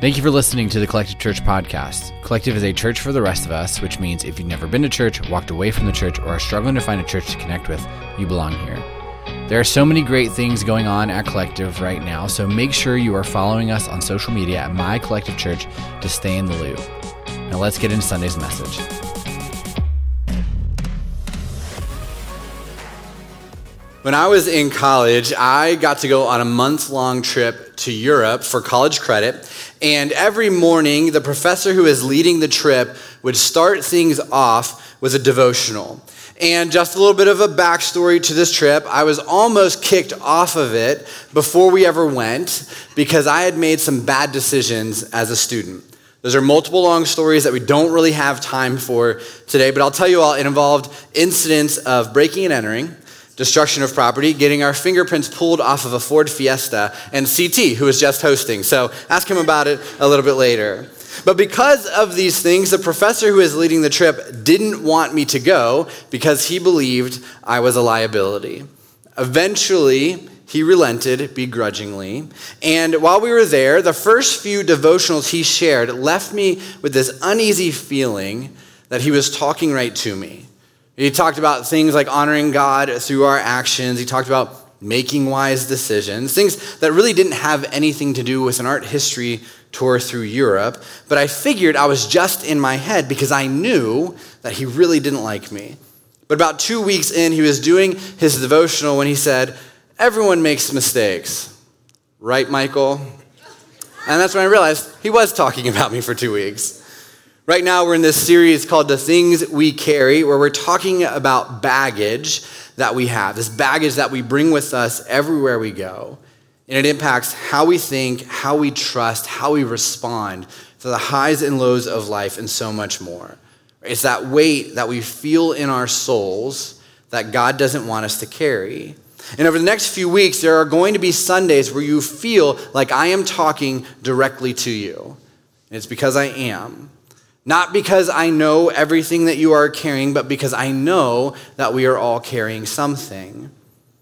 Thank you for listening to the Collective Church podcast. Collective is a church for the rest of us, which means if you've never been to church, walked away from the church, or are struggling to find a church to connect with, you belong here. There are so many great things going on at Collective right now, so make sure you are following us on social media at My Collective Church to stay in the loop. Now let's get into Sunday's message. When I was in college, I got to go on a month long trip to Europe for college credit. And every morning, the professor who was leading the trip would start things off with a devotional. And just a little bit of a backstory to this trip. I was almost kicked off of it before we ever went because I had made some bad decisions as a student. Those are multiple long stories that we don't really have time for today, but I'll tell you all it involved incidents of breaking and entering destruction of property, getting our fingerprints pulled off of a Ford Fiesta, and CT, who was just hosting. So ask him about it a little bit later. But because of these things, the professor who was leading the trip didn't want me to go because he believed I was a liability. Eventually, he relented begrudgingly. And while we were there, the first few devotionals he shared left me with this uneasy feeling that he was talking right to me. He talked about things like honoring God through our actions. He talked about making wise decisions, things that really didn't have anything to do with an art history tour through Europe. But I figured I was just in my head because I knew that he really didn't like me. But about two weeks in, he was doing his devotional when he said, Everyone makes mistakes. Right, Michael? And that's when I realized he was talking about me for two weeks. Right now, we're in this series called The Things We Carry, where we're talking about baggage that we have, this baggage that we bring with us everywhere we go. And it impacts how we think, how we trust, how we respond to the highs and lows of life, and so much more. It's that weight that we feel in our souls that God doesn't want us to carry. And over the next few weeks, there are going to be Sundays where you feel like I am talking directly to you. And it's because I am. Not because I know everything that you are carrying, but because I know that we are all carrying something.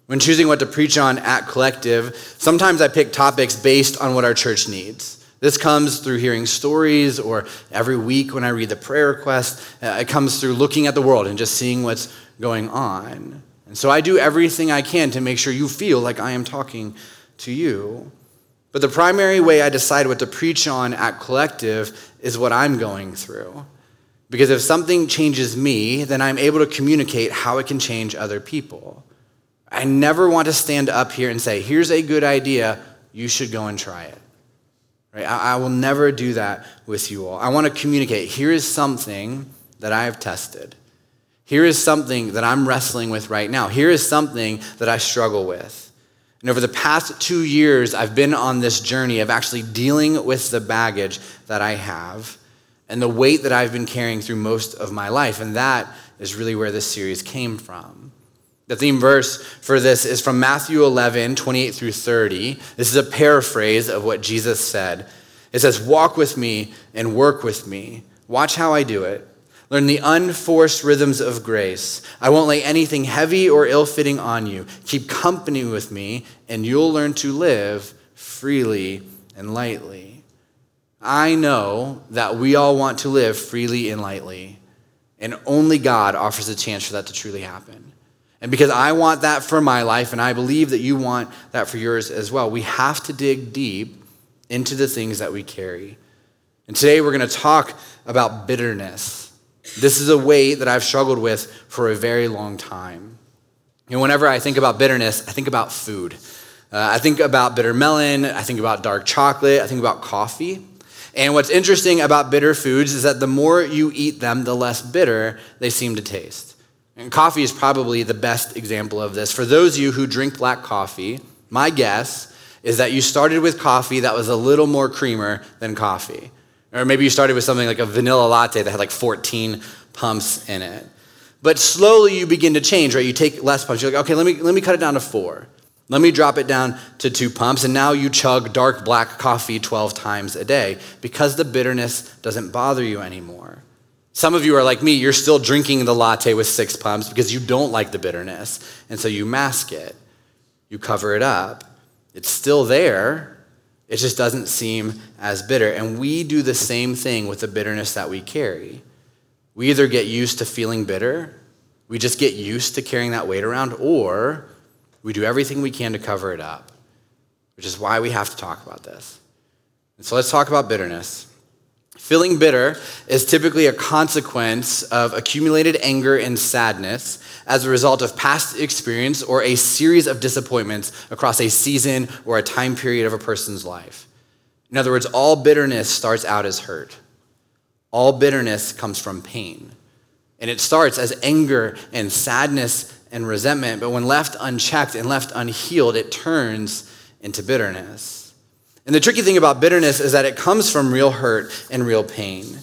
When choosing what to preach on at Collective, sometimes I pick topics based on what our church needs. This comes through hearing stories, or every week when I read the prayer request, uh, it comes through looking at the world and just seeing what's going on. And so I do everything I can to make sure you feel like I am talking to you. But the primary way I decide what to preach on at Collective is what I'm going through. Because if something changes me, then I'm able to communicate how it can change other people. I never want to stand up here and say, here's a good idea, you should go and try it. Right? I, I will never do that with you all. I want to communicate, here is something that I have tested. Here is something that I'm wrestling with right now. Here is something that I struggle with. And over the past two years, I've been on this journey of actually dealing with the baggage that I have and the weight that I've been carrying through most of my life. And that is really where this series came from. The theme verse for this is from Matthew 11, 28 through 30. This is a paraphrase of what Jesus said. It says, Walk with me and work with me. Watch how I do it. Learn the unforced rhythms of grace. I won't lay anything heavy or ill fitting on you. Keep company with me, and you'll learn to live freely and lightly. I know that we all want to live freely and lightly, and only God offers a chance for that to truly happen. And because I want that for my life, and I believe that you want that for yours as well, we have to dig deep into the things that we carry. And today we're going to talk about bitterness. This is a weight that I've struggled with for a very long time. And whenever I think about bitterness, I think about food. Uh, I think about bitter melon, I think about dark chocolate, I think about coffee. And what's interesting about bitter foods is that the more you eat them, the less bitter they seem to taste. And coffee is probably the best example of this. For those of you who drink black coffee, my guess is that you started with coffee that was a little more creamer than coffee. Or maybe you started with something like a vanilla latte that had like 14 pumps in it. But slowly you begin to change, right? You take less pumps. You're like, okay, let me, let me cut it down to four. Let me drop it down to two pumps. And now you chug dark black coffee 12 times a day because the bitterness doesn't bother you anymore. Some of you are like me, you're still drinking the latte with six pumps because you don't like the bitterness. And so you mask it, you cover it up. It's still there, It just doesn't seem as bitter. And we do the same thing with the bitterness that we carry. We either get used to feeling bitter, we just get used to carrying that weight around, or we do everything we can to cover it up, which is why we have to talk about this. And so let's talk about bitterness. Feeling bitter is typically a consequence of accumulated anger and sadness as a result of past experience or a series of disappointments across a season or a time period of a person's life. In other words, all bitterness starts out as hurt. All bitterness comes from pain. And it starts as anger and sadness and resentment, but when left unchecked and left unhealed, it turns into bitterness. And the tricky thing about bitterness is that it comes from real hurt and real pain.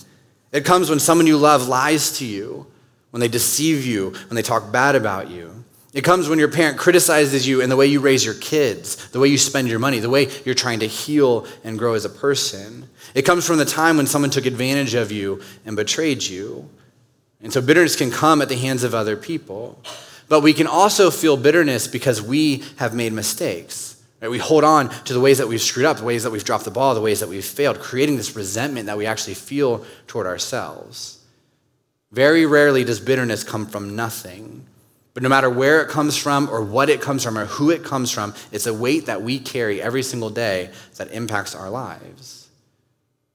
It comes when someone you love lies to you, when they deceive you, when they talk bad about you. It comes when your parent criticizes you in the way you raise your kids, the way you spend your money, the way you're trying to heal and grow as a person. It comes from the time when someone took advantage of you and betrayed you. And so bitterness can come at the hands of other people. But we can also feel bitterness because we have made mistakes. Right? We hold on to the ways that we've screwed up, the ways that we've dropped the ball, the ways that we've failed, creating this resentment that we actually feel toward ourselves. Very rarely does bitterness come from nothing. But no matter where it comes from, or what it comes from, or who it comes from, it's a weight that we carry every single day that impacts our lives.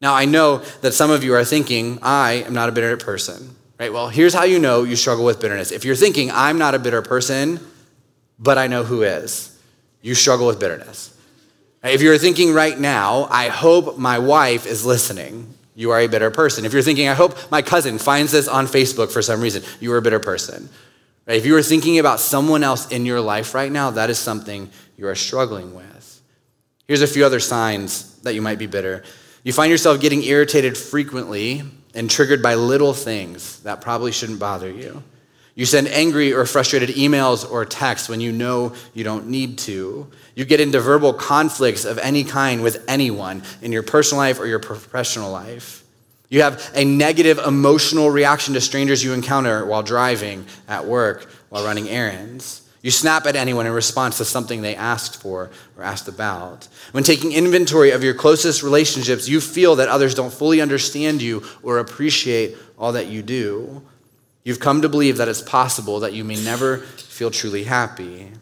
Now, I know that some of you are thinking, I am not a bitter person. Right? Well, here's how you know you struggle with bitterness. If you're thinking, I'm not a bitter person, but I know who is you struggle with bitterness. If you're thinking right now, I hope my wife is listening, you are a bitter person. If you're thinking, I hope my cousin finds this on Facebook for some reason, you are a bitter person. If you are thinking about someone else in your life right now, that is something you are struggling with. Here's a few other signs that you might be bitter. You find yourself getting irritated frequently and triggered by little things that probably shouldn't bother you. You send angry or frustrated emails or texts when you know you don't need to. You get into verbal conflicts of any kind with anyone in your personal life or your professional life. You have a negative emotional reaction to strangers you encounter while driving, at work, while running errands. You snap at anyone in response to something they asked for or asked about. When taking inventory of your closest relationships, you feel that others don't fully understand you or appreciate all that you do. You've come to believe that it's possible that you may never feel truly happy.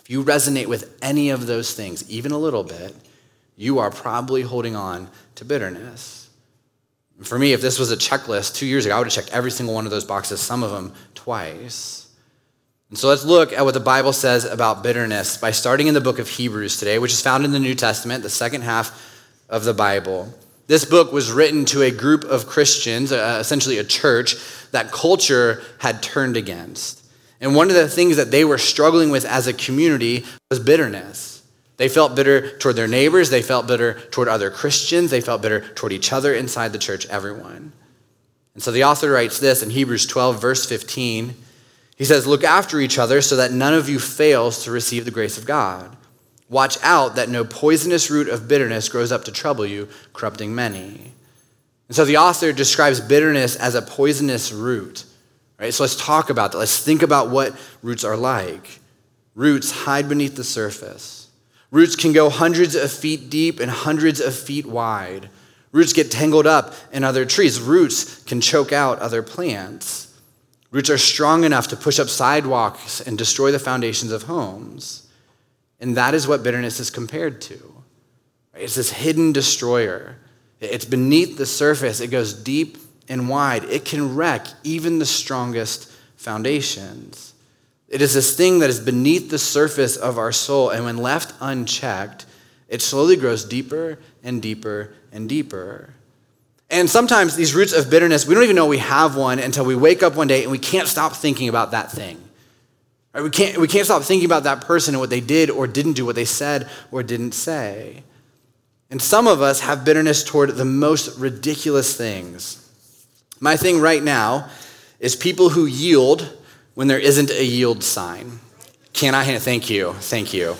If you resonate with any of those things, even a little bit, you are probably holding on to bitterness. For me, if this was a checklist two years ago, I would have checked every single one of those boxes, some of them twice. And so let's look at what the Bible says about bitterness by starting in the book of Hebrews today, which is found in the New Testament, the second half of the Bible. This book was written to a group of Christians, uh, essentially a church, that culture had turned against. And one of the things that they were struggling with as a community was bitterness. They felt bitter toward their neighbors, they felt bitter toward other Christians, they felt bitter toward each other inside the church, everyone. And so the author writes this in Hebrews 12, verse 15. He says, Look after each other so that none of you fails to receive the grace of God. Watch out that no poisonous root of bitterness grows up to trouble you, corrupting many. And so the author describes bitterness as a poisonous root. Right? So let's talk about that. Let's think about what roots are like. Roots hide beneath the surface. Roots can go hundreds of feet deep and hundreds of feet wide. Roots get tangled up in other trees. Roots can choke out other plants. Roots are strong enough to push up sidewalks and destroy the foundations of homes. And that is what bitterness is compared to. It's this hidden destroyer. It's beneath the surface, it goes deep and wide. It can wreck even the strongest foundations. It is this thing that is beneath the surface of our soul, and when left unchecked, it slowly grows deeper and deeper and deeper. And sometimes these roots of bitterness, we don't even know we have one until we wake up one day and we can't stop thinking about that thing. Right? We, can't, we can't stop thinking about that person and what they did or didn't do, what they said or didn't say. And some of us have bitterness toward the most ridiculous things. My thing right now is people who yield when there isn't a yield sign. Can I? Thank you. Thank you.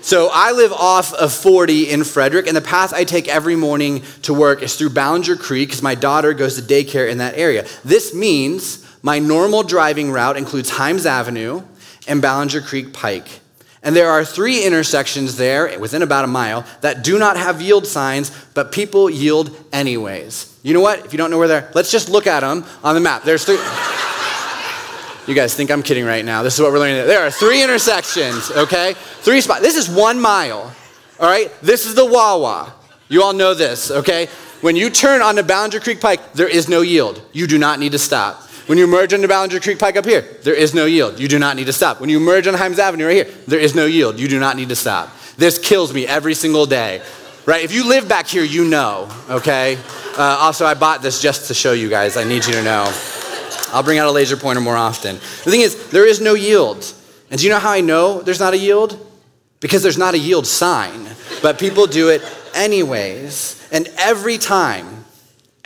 So I live off of 40 in Frederick, and the path I take every morning to work is through Ballenger Creek because my daughter goes to daycare in that area. This means my normal driving route includes Himes Avenue and Ballenger Creek Pike. And there are three intersections there within about a mile that do not have yield signs, but people yield anyways. You know what? If you don't know where they're, let's just look at them on the map. There's three. you guys think I'm kidding right now. This is what we're learning. There are three intersections, okay? Three spots. This is one mile, all right? This is the Wawa. You all know this, okay? When you turn on the Ballenger Creek Pike, there is no yield. You do not need to stop. When you merge onto Ballenger Creek Pike up here, there is no yield. You do not need to stop. When you merge on Himes Avenue right here, there is no yield. You do not need to stop. This kills me every single day. Right? If you live back here, you know, okay? Uh, also, I bought this just to show you guys. I need you to know. I'll bring out a laser pointer more often. The thing is, there is no yield. And do you know how I know there's not a yield? Because there's not a yield sign. But people do it anyways. And every time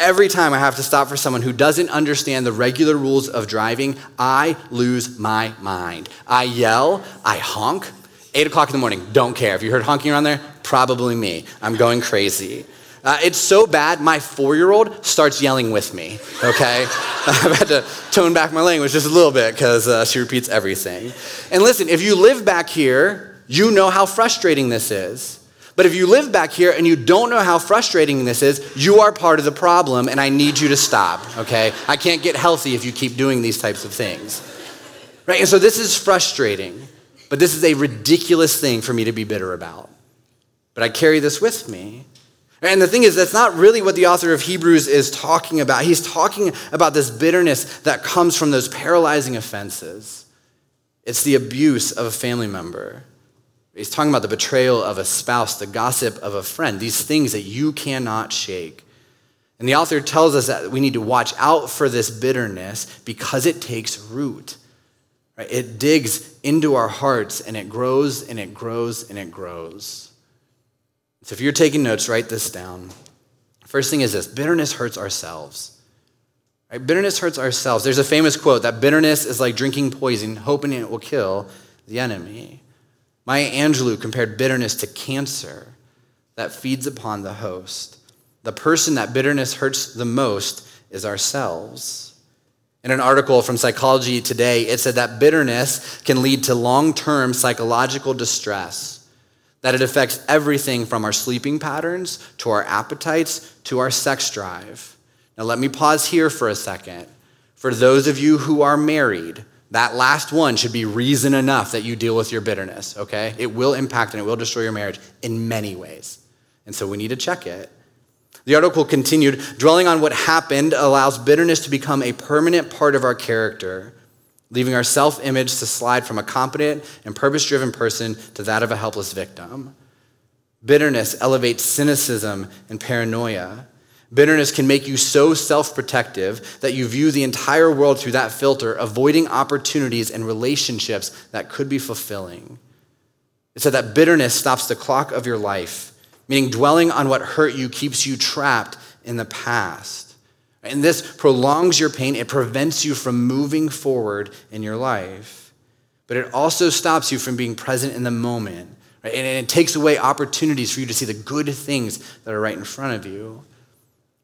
Every time I have to stop for someone who doesn't understand the regular rules of driving, I lose my mind. I yell, I honk. Eight o'clock in the morning, don't care. If you heard honking around there, probably me. I'm going crazy. Uh, it's so bad, my four year old starts yelling with me, okay? I've had to tone back my language just a little bit because uh, she repeats everything. And listen, if you live back here, you know how frustrating this is. But if you live back here and you don't know how frustrating this is, you are part of the problem and I need you to stop, okay? I can't get healthy if you keep doing these types of things. Right? And so this is frustrating, but this is a ridiculous thing for me to be bitter about. But I carry this with me. And the thing is, that's not really what the author of Hebrews is talking about. He's talking about this bitterness that comes from those paralyzing offenses. It's the abuse of a family member. He's talking about the betrayal of a spouse, the gossip of a friend, these things that you cannot shake. And the author tells us that we need to watch out for this bitterness because it takes root. Right? It digs into our hearts and it grows and it grows and it grows. So if you're taking notes, write this down. First thing is this bitterness hurts ourselves. Right? Bitterness hurts ourselves. There's a famous quote that bitterness is like drinking poison, hoping it will kill the enemy. Maya Angelou compared bitterness to cancer that feeds upon the host. The person that bitterness hurts the most is ourselves. In an article from Psychology Today, it said that bitterness can lead to long term psychological distress, that it affects everything from our sleeping patterns to our appetites to our sex drive. Now, let me pause here for a second. For those of you who are married, that last one should be reason enough that you deal with your bitterness, okay? It will impact and it will destroy your marriage in many ways. And so we need to check it. The article continued dwelling on what happened allows bitterness to become a permanent part of our character, leaving our self image to slide from a competent and purpose driven person to that of a helpless victim. Bitterness elevates cynicism and paranoia. Bitterness can make you so self protective that you view the entire world through that filter, avoiding opportunities and relationships that could be fulfilling. It said that bitterness stops the clock of your life, meaning dwelling on what hurt you keeps you trapped in the past. And this prolongs your pain, it prevents you from moving forward in your life. But it also stops you from being present in the moment. Right? And it takes away opportunities for you to see the good things that are right in front of you.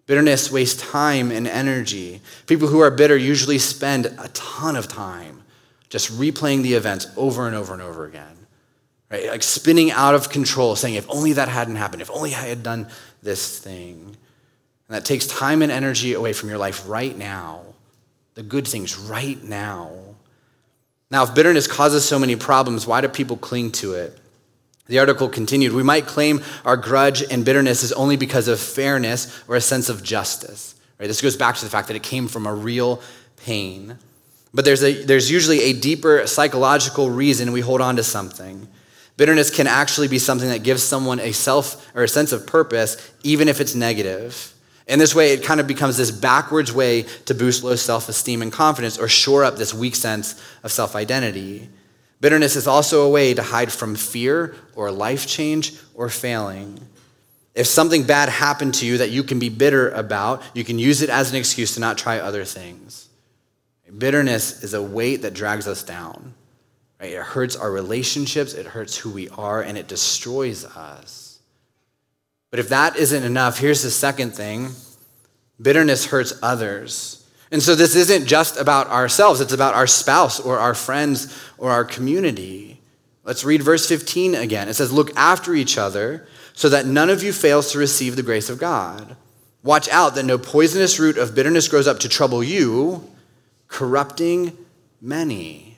Bitterness wastes time and energy. People who are bitter usually spend a ton of time just replaying the events over and over and over again. Right? Like spinning out of control, saying, if only that hadn't happened, if only I had done this thing. And that takes time and energy away from your life right now, the good things right now. Now, if bitterness causes so many problems, why do people cling to it? The article continued We might claim our grudge and bitterness is only because of fairness or a sense of justice. Right? This goes back to the fact that it came from a real pain. But there's, a, there's usually a deeper psychological reason we hold on to something. Bitterness can actually be something that gives someone a self or a sense of purpose, even if it's negative. In this way, it kind of becomes this backwards way to boost low self esteem and confidence or shore up this weak sense of self identity. Bitterness is also a way to hide from fear or life change or failing. If something bad happened to you that you can be bitter about, you can use it as an excuse to not try other things. Bitterness is a weight that drags us down. Right? It hurts our relationships, it hurts who we are, and it destroys us. But if that isn't enough, here's the second thing bitterness hurts others. And so this isn't just about ourselves, it's about our spouse or our friends or our community. Let's read verse 15 again. It says, Look after each other so that none of you fails to receive the grace of God. Watch out that no poisonous root of bitterness grows up to trouble you, corrupting many.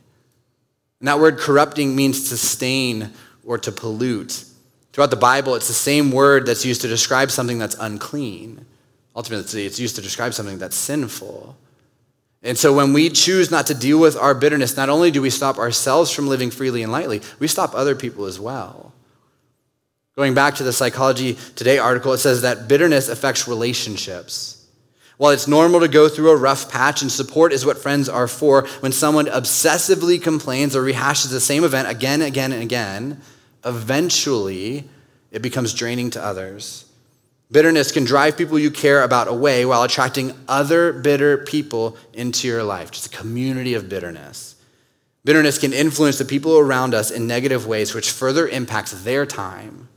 And that word corrupting means to stain or to pollute. Throughout the Bible, it's the same word that's used to describe something that's unclean. Ultimately, it's used to describe something that's sinful. And so when we choose not to deal with our bitterness, not only do we stop ourselves from living freely and lightly, we stop other people as well. Going back to the Psychology Today article, it says that bitterness affects relationships. While it's normal to go through a rough patch and support is what friends are for, when someone obsessively complains or rehashes the same event again, again, and again, eventually it becomes draining to others. Bitterness can drive people you care about away while attracting other bitter people into your life, just a community of bitterness. Bitterness can influence the people around us in negative ways, which further impacts their time.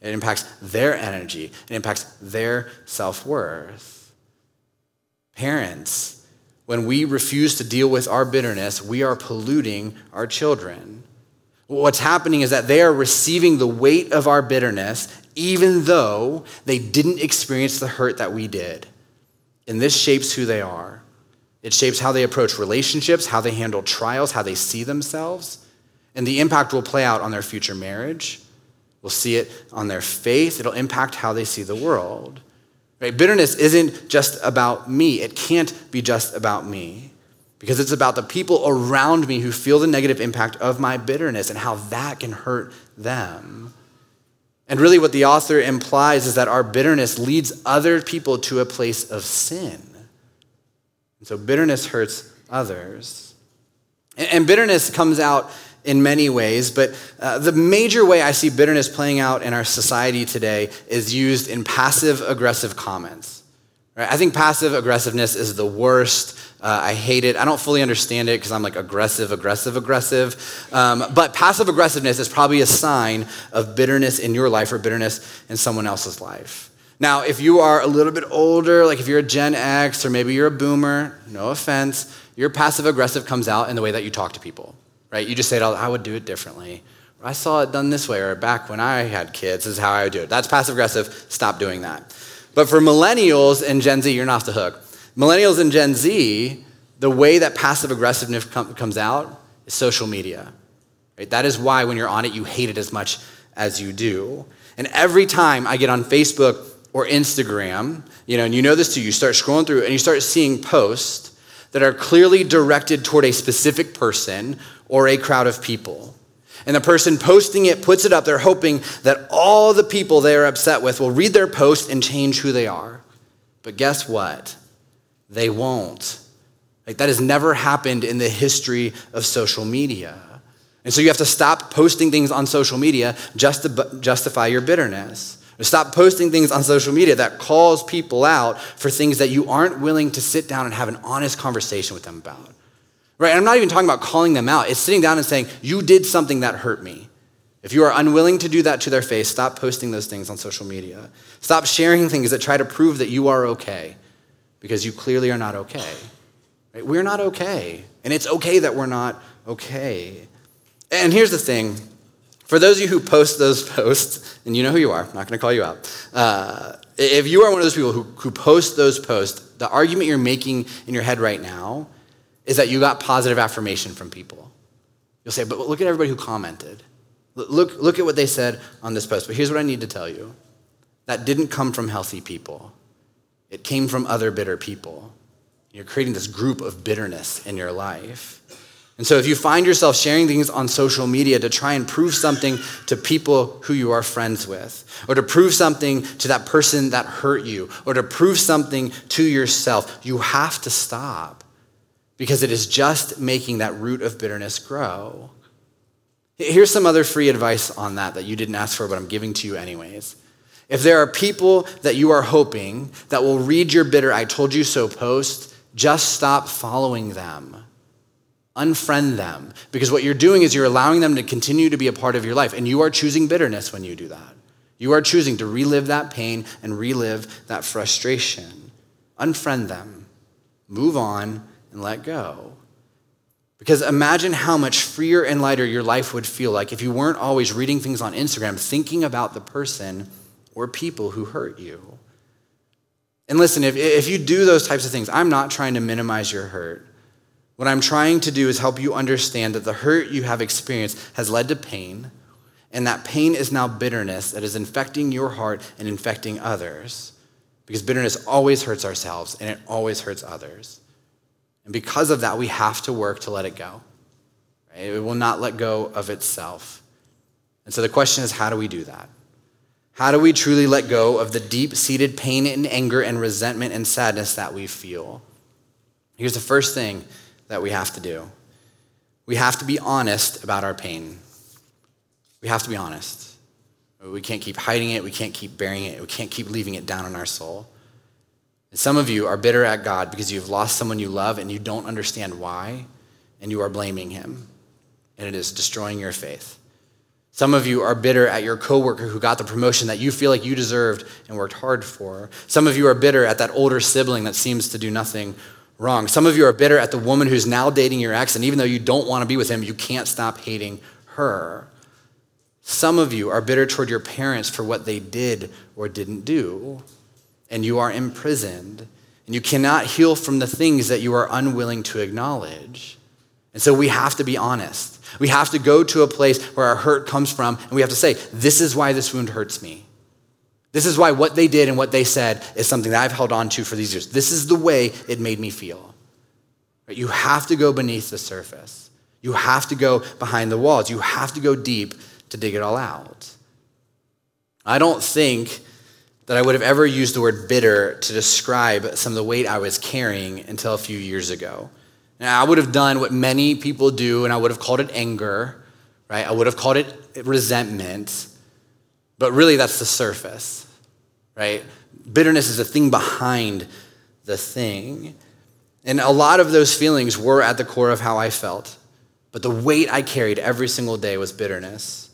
It impacts their energy. It impacts their self worth. Parents, when we refuse to deal with our bitterness, we are polluting our children. What's happening is that they are receiving the weight of our bitterness even though they didn't experience the hurt that we did. And this shapes who they are. It shapes how they approach relationships, how they handle trials, how they see themselves. And the impact will play out on their future marriage. We'll see it on their faith. It'll impact how they see the world. Right? Bitterness isn't just about me, it can't be just about me. Because it's about the people around me who feel the negative impact of my bitterness and how that can hurt them. And really, what the author implies is that our bitterness leads other people to a place of sin. And so, bitterness hurts others. And bitterness comes out in many ways, but uh, the major way I see bitterness playing out in our society today is used in passive aggressive comments. Right? I think passive aggressiveness is the worst uh, I hate it. I don't fully understand it because I'm like aggressive, aggressive, aggressive. Um, but passive aggressiveness is probably a sign of bitterness in your life or bitterness in someone else's life. Now, if you are a little bit older, like if you're a Gen X or maybe you're a boomer, no offense, your passive aggressive comes out in the way that you talk to people, right? You just say, I would do it differently. I saw it done this way, or back when I had kids, this is how I would do it. That's passive aggressive. Stop doing that. But for millennials and Gen Z, you're not off the hook. Millennials and Gen Z, the way that passive aggressiveness com- comes out is social media. Right? That is why when you're on it, you hate it as much as you do. And every time I get on Facebook or Instagram, you know, and you know this too, you start scrolling through and you start seeing posts that are clearly directed toward a specific person or a crowd of people. And the person posting it puts it up they're hoping that all the people they are upset with will read their post and change who they are. But guess what? They won't. Like that has never happened in the history of social media. And so you have to stop posting things on social media just to justify your bitterness. Stop posting things on social media that calls people out for things that you aren't willing to sit down and have an honest conversation with them about. Right? And I'm not even talking about calling them out. It's sitting down and saying, You did something that hurt me. If you are unwilling to do that to their face, stop posting those things on social media. Stop sharing things that try to prove that you are okay because you clearly are not okay. Right? We're not okay. And it's okay that we're not okay. And here's the thing for those of you who post those posts, and you know who you are, I'm not going to call you out. Uh, if you are one of those people who, who post those posts, the argument you're making in your head right now is that you got positive affirmation from people. You'll say, but look at everybody who commented. Look, look at what they said on this post. But here's what I need to tell you that didn't come from healthy people. It came from other bitter people. You're creating this group of bitterness in your life. And so if you find yourself sharing things on social media to try and prove something to people who you are friends with, or to prove something to that person that hurt you, or to prove something to yourself, you have to stop because it is just making that root of bitterness grow. Here's some other free advice on that that you didn't ask for, but I'm giving to you anyways. If there are people that you are hoping that will read your bitter I told you so post, just stop following them. Unfriend them. Because what you're doing is you're allowing them to continue to be a part of your life. And you are choosing bitterness when you do that. You are choosing to relive that pain and relive that frustration. Unfriend them. Move on and let go. Because imagine how much freer and lighter your life would feel like if you weren't always reading things on Instagram thinking about the person or people who hurt you. And listen, if, if you do those types of things, I'm not trying to minimize your hurt. What I'm trying to do is help you understand that the hurt you have experienced has led to pain, and that pain is now bitterness that is infecting your heart and infecting others. Because bitterness always hurts ourselves and it always hurts others. And because of that, we have to work to let it go. It will not let go of itself. And so the question is how do we do that? How do we truly let go of the deep seated pain and anger and resentment and sadness that we feel? Here's the first thing that we have to do we have to be honest about our pain. We have to be honest. We can't keep hiding it, we can't keep burying it, we can't keep leaving it down in our soul. And some of you are bitter at God because you've lost someone you love and you don't understand why, and you are blaming him. And it is destroying your faith. Some of you are bitter at your coworker who got the promotion that you feel like you deserved and worked hard for. Some of you are bitter at that older sibling that seems to do nothing wrong. Some of you are bitter at the woman who's now dating your ex, and even though you don't want to be with him, you can't stop hating her. Some of you are bitter toward your parents for what they did or didn't do and you are imprisoned, and you cannot heal from the things that you are unwilling to acknowledge. And so we have to be honest. We have to go to a place where our hurt comes from, and we have to say, This is why this wound hurts me. This is why what they did and what they said is something that I've held on to for these years. This is the way it made me feel. You have to go beneath the surface. You have to go behind the walls. You have to go deep to dig it all out. I don't think that I would have ever used the word bitter to describe some of the weight I was carrying until a few years ago. Now, I would have done what many people do, and I would have called it anger, right? I would have called it resentment, but really that's the surface, right? Bitterness is the thing behind the thing. And a lot of those feelings were at the core of how I felt. But the weight I carried every single day was bitterness.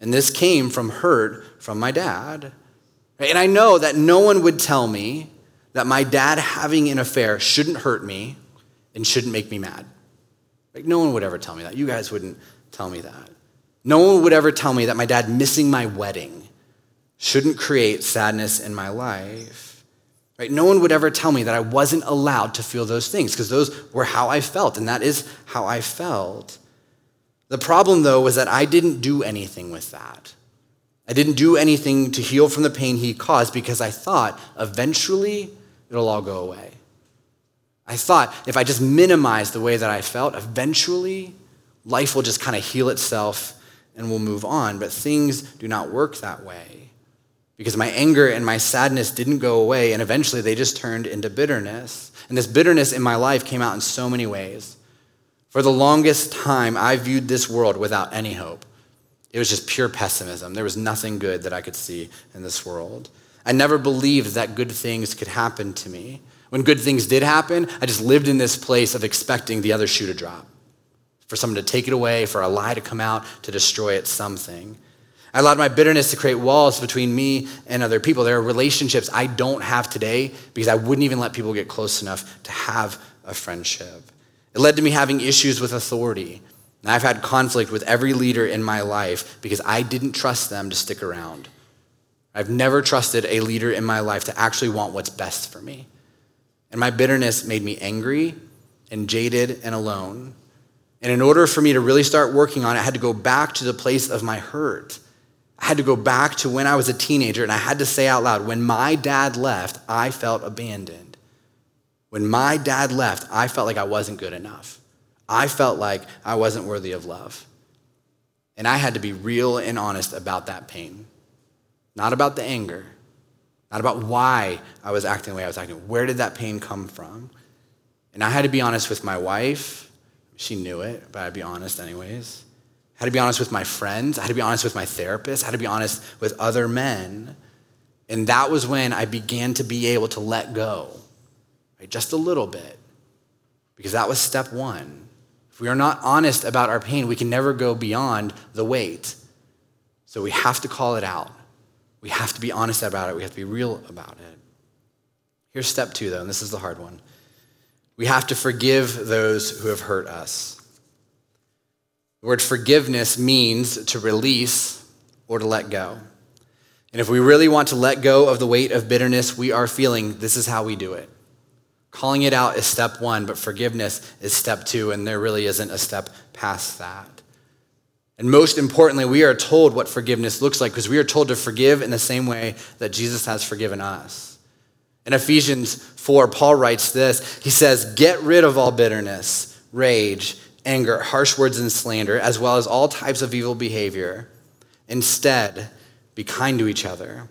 And this came from hurt from my dad. And I know that no one would tell me that my dad having an affair shouldn't hurt me and shouldn't make me mad. Like, no one would ever tell me that. You guys wouldn't tell me that. No one would ever tell me that my dad missing my wedding shouldn't create sadness in my life. Right? No one would ever tell me that I wasn't allowed to feel those things because those were how I felt, and that is how I felt. The problem, though, was that I didn't do anything with that. I didn't do anything to heal from the pain he caused because I thought eventually it'll all go away. I thought if I just minimize the way that I felt, eventually life will just kind of heal itself and we'll move on. But things do not work that way because my anger and my sadness didn't go away and eventually they just turned into bitterness. And this bitterness in my life came out in so many ways. For the longest time, I viewed this world without any hope. It was just pure pessimism. There was nothing good that I could see in this world. I never believed that good things could happen to me. When good things did happen, I just lived in this place of expecting the other shoe to drop, for someone to take it away, for a lie to come out to destroy it something. I allowed my bitterness to create walls between me and other people. There are relationships I don't have today because I wouldn't even let people get close enough to have a friendship. It led to me having issues with authority. And I've had conflict with every leader in my life because I didn't trust them to stick around. I've never trusted a leader in my life to actually want what's best for me. And my bitterness made me angry and jaded and alone. And in order for me to really start working on it, I had to go back to the place of my hurt. I had to go back to when I was a teenager and I had to say out loud, when my dad left, I felt abandoned. When my dad left, I felt like I wasn't good enough. I felt like I wasn't worthy of love. And I had to be real and honest about that pain. Not about the anger, not about why I was acting the way I was acting. Where did that pain come from? And I had to be honest with my wife. She knew it, but I'd be honest anyways. I had to be honest with my friends. I had to be honest with my therapist. I had to be honest with other men. And that was when I began to be able to let go, right? just a little bit, because that was step one. If we are not honest about our pain, we can never go beyond the weight. So we have to call it out. We have to be honest about it. We have to be real about it. Here's step two, though, and this is the hard one. We have to forgive those who have hurt us. The word forgiveness means to release or to let go. And if we really want to let go of the weight of bitterness we are feeling, this is how we do it. Calling it out is step one, but forgiveness is step two, and there really isn't a step past that. And most importantly, we are told what forgiveness looks like because we are told to forgive in the same way that Jesus has forgiven us. In Ephesians 4, Paul writes this He says, Get rid of all bitterness, rage, anger, harsh words, and slander, as well as all types of evil behavior. Instead, be kind to each other,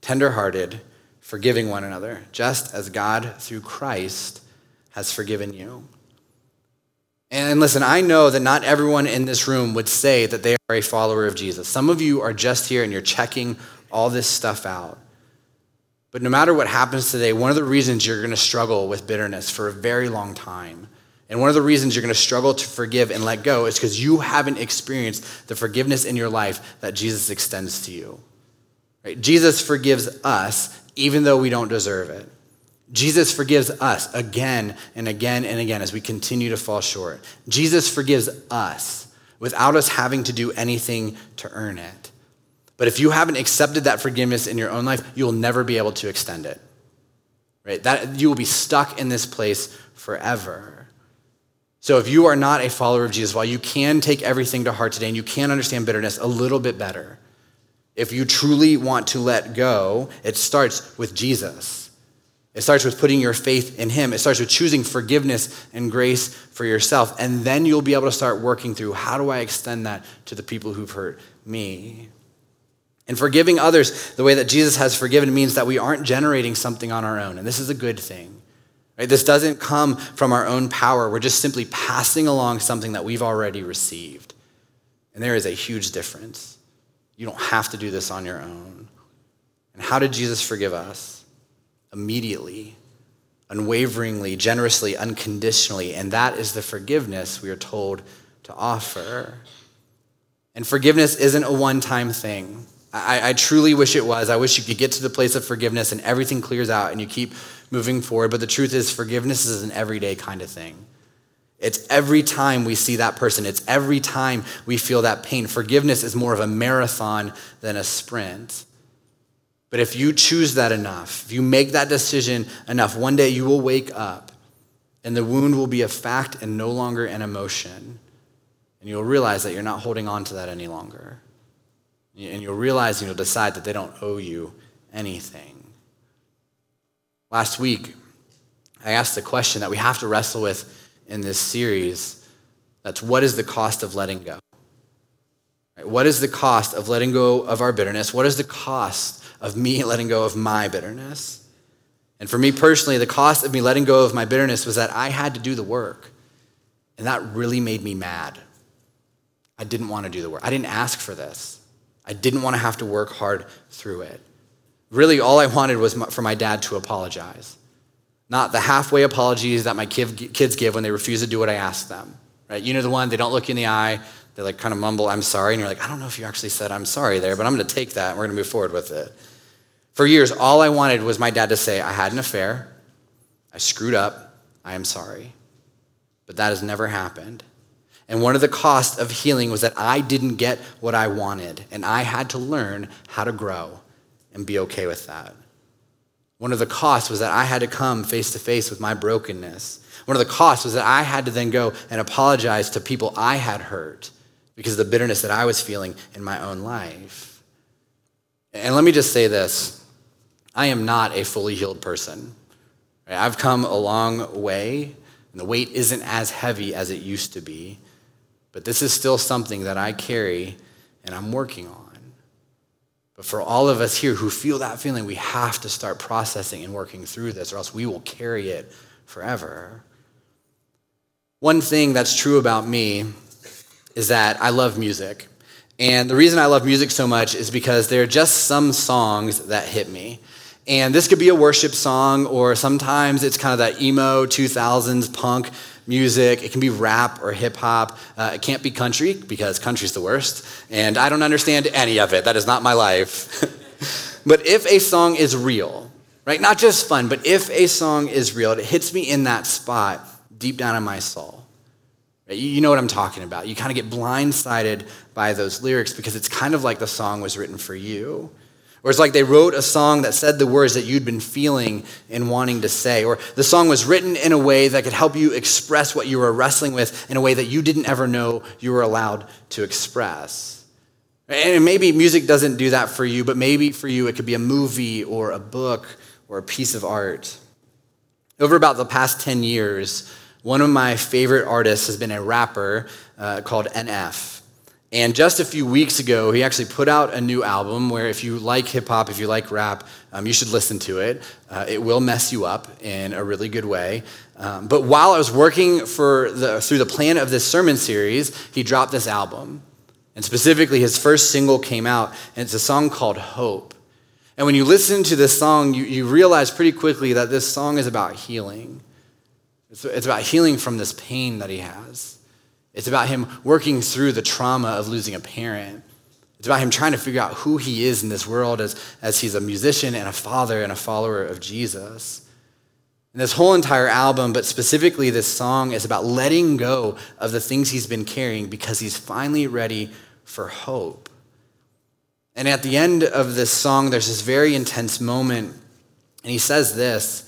tenderhearted, forgiving one another, just as God, through Christ, has forgiven you. And listen, I know that not everyone in this room would say that they are a follower of Jesus. Some of you are just here and you're checking all this stuff out. But no matter what happens today, one of the reasons you're going to struggle with bitterness for a very long time, and one of the reasons you're going to struggle to forgive and let go is because you haven't experienced the forgiveness in your life that Jesus extends to you. Right? Jesus forgives us even though we don't deserve it. Jesus forgives us again and again and again as we continue to fall short. Jesus forgives us without us having to do anything to earn it. But if you haven't accepted that forgiveness in your own life, you will never be able to extend it. Right? That you will be stuck in this place forever. So if you are not a follower of Jesus, while you can take everything to heart today and you can understand bitterness a little bit better, if you truly want to let go, it starts with Jesus. It starts with putting your faith in Him. It starts with choosing forgiveness and grace for yourself. And then you'll be able to start working through how do I extend that to the people who've hurt me? And forgiving others the way that Jesus has forgiven means that we aren't generating something on our own. And this is a good thing. Right? This doesn't come from our own power. We're just simply passing along something that we've already received. And there is a huge difference. You don't have to do this on your own. And how did Jesus forgive us? Immediately, unwaveringly, generously, unconditionally. And that is the forgiveness we are told to offer. And forgiveness isn't a one time thing. I, I, truly wish it was. I wish you could get to the place of forgiveness and everything clears out and you keep moving forward. But the truth is, forgiveness is an everyday kind of thing. It's every time we see that person, it's every time we feel that pain. Forgiveness is more of a marathon than a sprint. But if you choose that enough, if you make that decision enough, one day you will wake up and the wound will be a fact and no longer an emotion. And you'll realize that you're not holding on to that any longer. And you'll realize and you'll decide that they don't owe you anything. Last week, I asked the question that we have to wrestle with in this series that's what is the cost of letting go? What is the cost of letting go of our bitterness? What is the cost of me letting go of my bitterness. And for me personally, the cost of me letting go of my bitterness was that I had to do the work. And that really made me mad. I didn't want to do the work. I didn't ask for this. I didn't want to have to work hard through it. Really, all I wanted was for my dad to apologize. Not the halfway apologies that my kids give when they refuse to do what I ask them. Right? You know the one, they don't look you in the eye, they like kind of mumble, I'm sorry. And you're like, I don't know if you actually said I'm sorry there, but I'm going to take that and we're going to move forward with it. For years, all I wanted was my dad to say, I had an affair, I screwed up, I am sorry. But that has never happened. And one of the costs of healing was that I didn't get what I wanted, and I had to learn how to grow and be okay with that. One of the costs was that I had to come face to face with my brokenness. One of the costs was that I had to then go and apologize to people I had hurt because of the bitterness that I was feeling in my own life. And let me just say this I am not a fully healed person. I've come a long way, and the weight isn't as heavy as it used to be, but this is still something that I carry and I'm working on. But for all of us here who feel that feeling, we have to start processing and working through this, or else we will carry it forever. One thing that's true about me is that I love music. And the reason I love music so much is because there are just some songs that hit me. And this could be a worship song, or sometimes it's kind of that emo 2000s punk music. It can be rap or hip hop. Uh, it can't be country because country's the worst. And I don't understand any of it. That is not my life. but if a song is real, right, not just fun, but if a song is real, it hits me in that spot deep down in my soul. You know what I'm talking about. You kind of get blindsided by those lyrics because it's kind of like the song was written for you. Or it's like they wrote a song that said the words that you'd been feeling and wanting to say. Or the song was written in a way that could help you express what you were wrestling with in a way that you didn't ever know you were allowed to express. And maybe music doesn't do that for you, but maybe for you it could be a movie or a book or a piece of art. Over about the past 10 years, one of my favorite artists has been a rapper uh, called NF. And just a few weeks ago, he actually put out a new album where, if you like hip hop, if you like rap, um, you should listen to it. Uh, it will mess you up in a really good way. Um, but while I was working for the, through the plan of this sermon series, he dropped this album. And specifically, his first single came out, and it's a song called Hope. And when you listen to this song, you, you realize pretty quickly that this song is about healing. It's, it's about healing from this pain that he has. It's about him working through the trauma of losing a parent. It's about him trying to figure out who he is in this world as, as he's a musician and a father and a follower of Jesus. And this whole entire album, but specifically this song, is about letting go of the things he's been carrying because he's finally ready for hope. And at the end of this song, there's this very intense moment, and he says this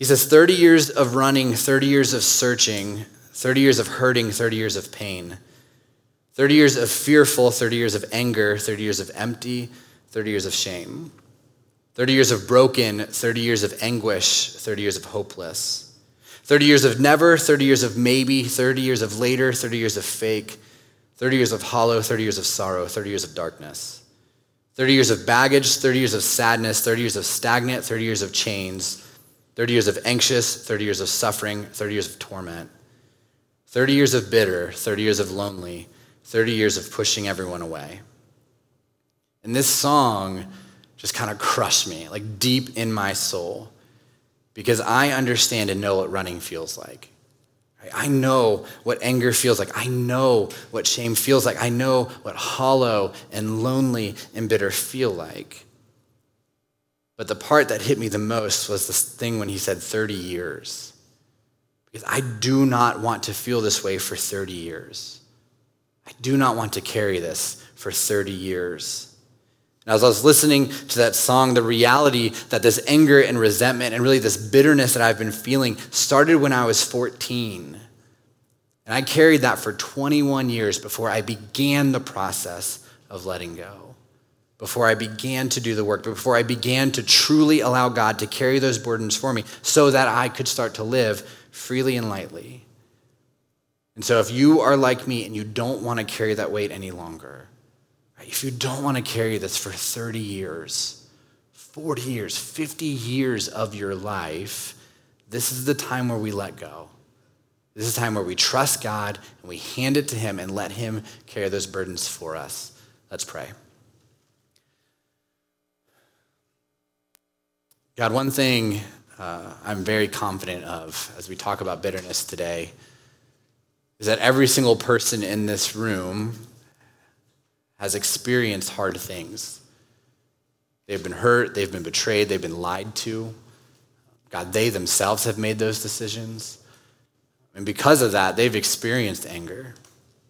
he says, 30 years of running, 30 years of searching, 30 years of hurting, 30 years of pain, 30 years of fearful, 30 years of anger, 30 years of empty, 30 years of shame, 30 years of broken, 30 years of anguish, 30 years of hopeless, 30 years of never, 30 years of maybe, 30 years of later, 30 years of fake, 30 years of hollow, 30 years of sorrow, 30 years of darkness, 30 years of baggage, 30 years of sadness, 30 years of stagnant, 30 years of chains. 30 years of anxious, 30 years of suffering, 30 years of torment, 30 years of bitter, 30 years of lonely, 30 years of pushing everyone away. And this song just kind of crushed me, like deep in my soul, because I understand and know what running feels like. I know what anger feels like. I know what shame feels like. I know what hollow and lonely and bitter feel like. But the part that hit me the most was this thing when he said 30 years. Because I do not want to feel this way for 30 years. I do not want to carry this for 30 years. And as I was listening to that song, the reality that this anger and resentment and really this bitterness that I've been feeling started when I was 14. And I carried that for 21 years before I began the process of letting go before I began to do the work, before I began to truly allow God to carry those burdens for me so that I could start to live freely and lightly. And so, if you are like me and you don't want to carry that weight any longer, if you don't want to carry this for 30 years, 40 years, 50 years of your life, this is the time where we let go. This is the time where we trust God and we hand it to Him and let Him carry those burdens for us. Let's pray. God, one thing uh, I'm very confident of as we talk about bitterness today is that every single person in this room has experienced hard things. They've been hurt, they've been betrayed, they've been lied to. God, they themselves have made those decisions. And because of that, they've experienced anger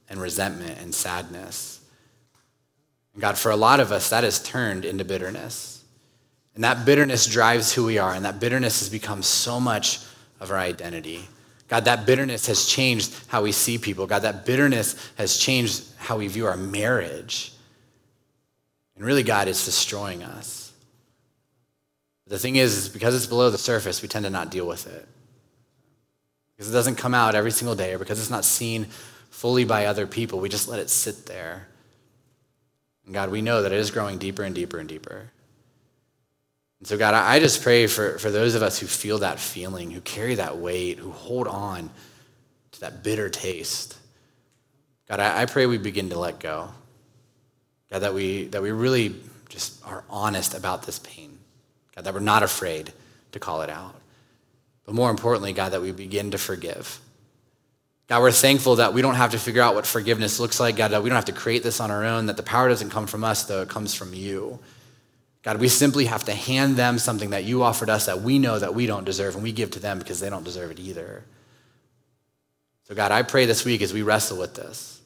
and resentment and sadness. And God, for a lot of us, that has turned into bitterness. And that bitterness drives who we are, and that bitterness has become so much of our identity. God, that bitterness has changed how we see people. God, that bitterness has changed how we view our marriage. And really, God, it's destroying us. The thing is, is because it's below the surface, we tend to not deal with it. Because it doesn't come out every single day, or because it's not seen fully by other people, we just let it sit there. And God, we know that it is growing deeper and deeper and deeper. And so, God, I just pray for, for those of us who feel that feeling, who carry that weight, who hold on to that bitter taste. God, I, I pray we begin to let go. God, that we, that we really just are honest about this pain. God, that we're not afraid to call it out. But more importantly, God, that we begin to forgive. God, we're thankful that we don't have to figure out what forgiveness looks like. God, that we don't have to create this on our own, that the power doesn't come from us, though it comes from you. God, we simply have to hand them something that you offered us that we know that we don't deserve, and we give to them because they don't deserve it either. So, God, I pray this week as we wrestle with this,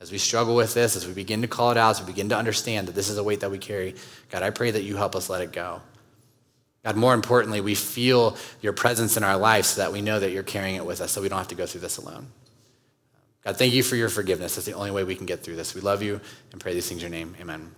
as we struggle with this, as we begin to call it out, as we begin to understand that this is a weight that we carry, God, I pray that you help us let it go. God, more importantly, we feel your presence in our life so that we know that you're carrying it with us so we don't have to go through this alone. God, thank you for your forgiveness. That's the only way we can get through this. We love you and pray these things in your name. Amen.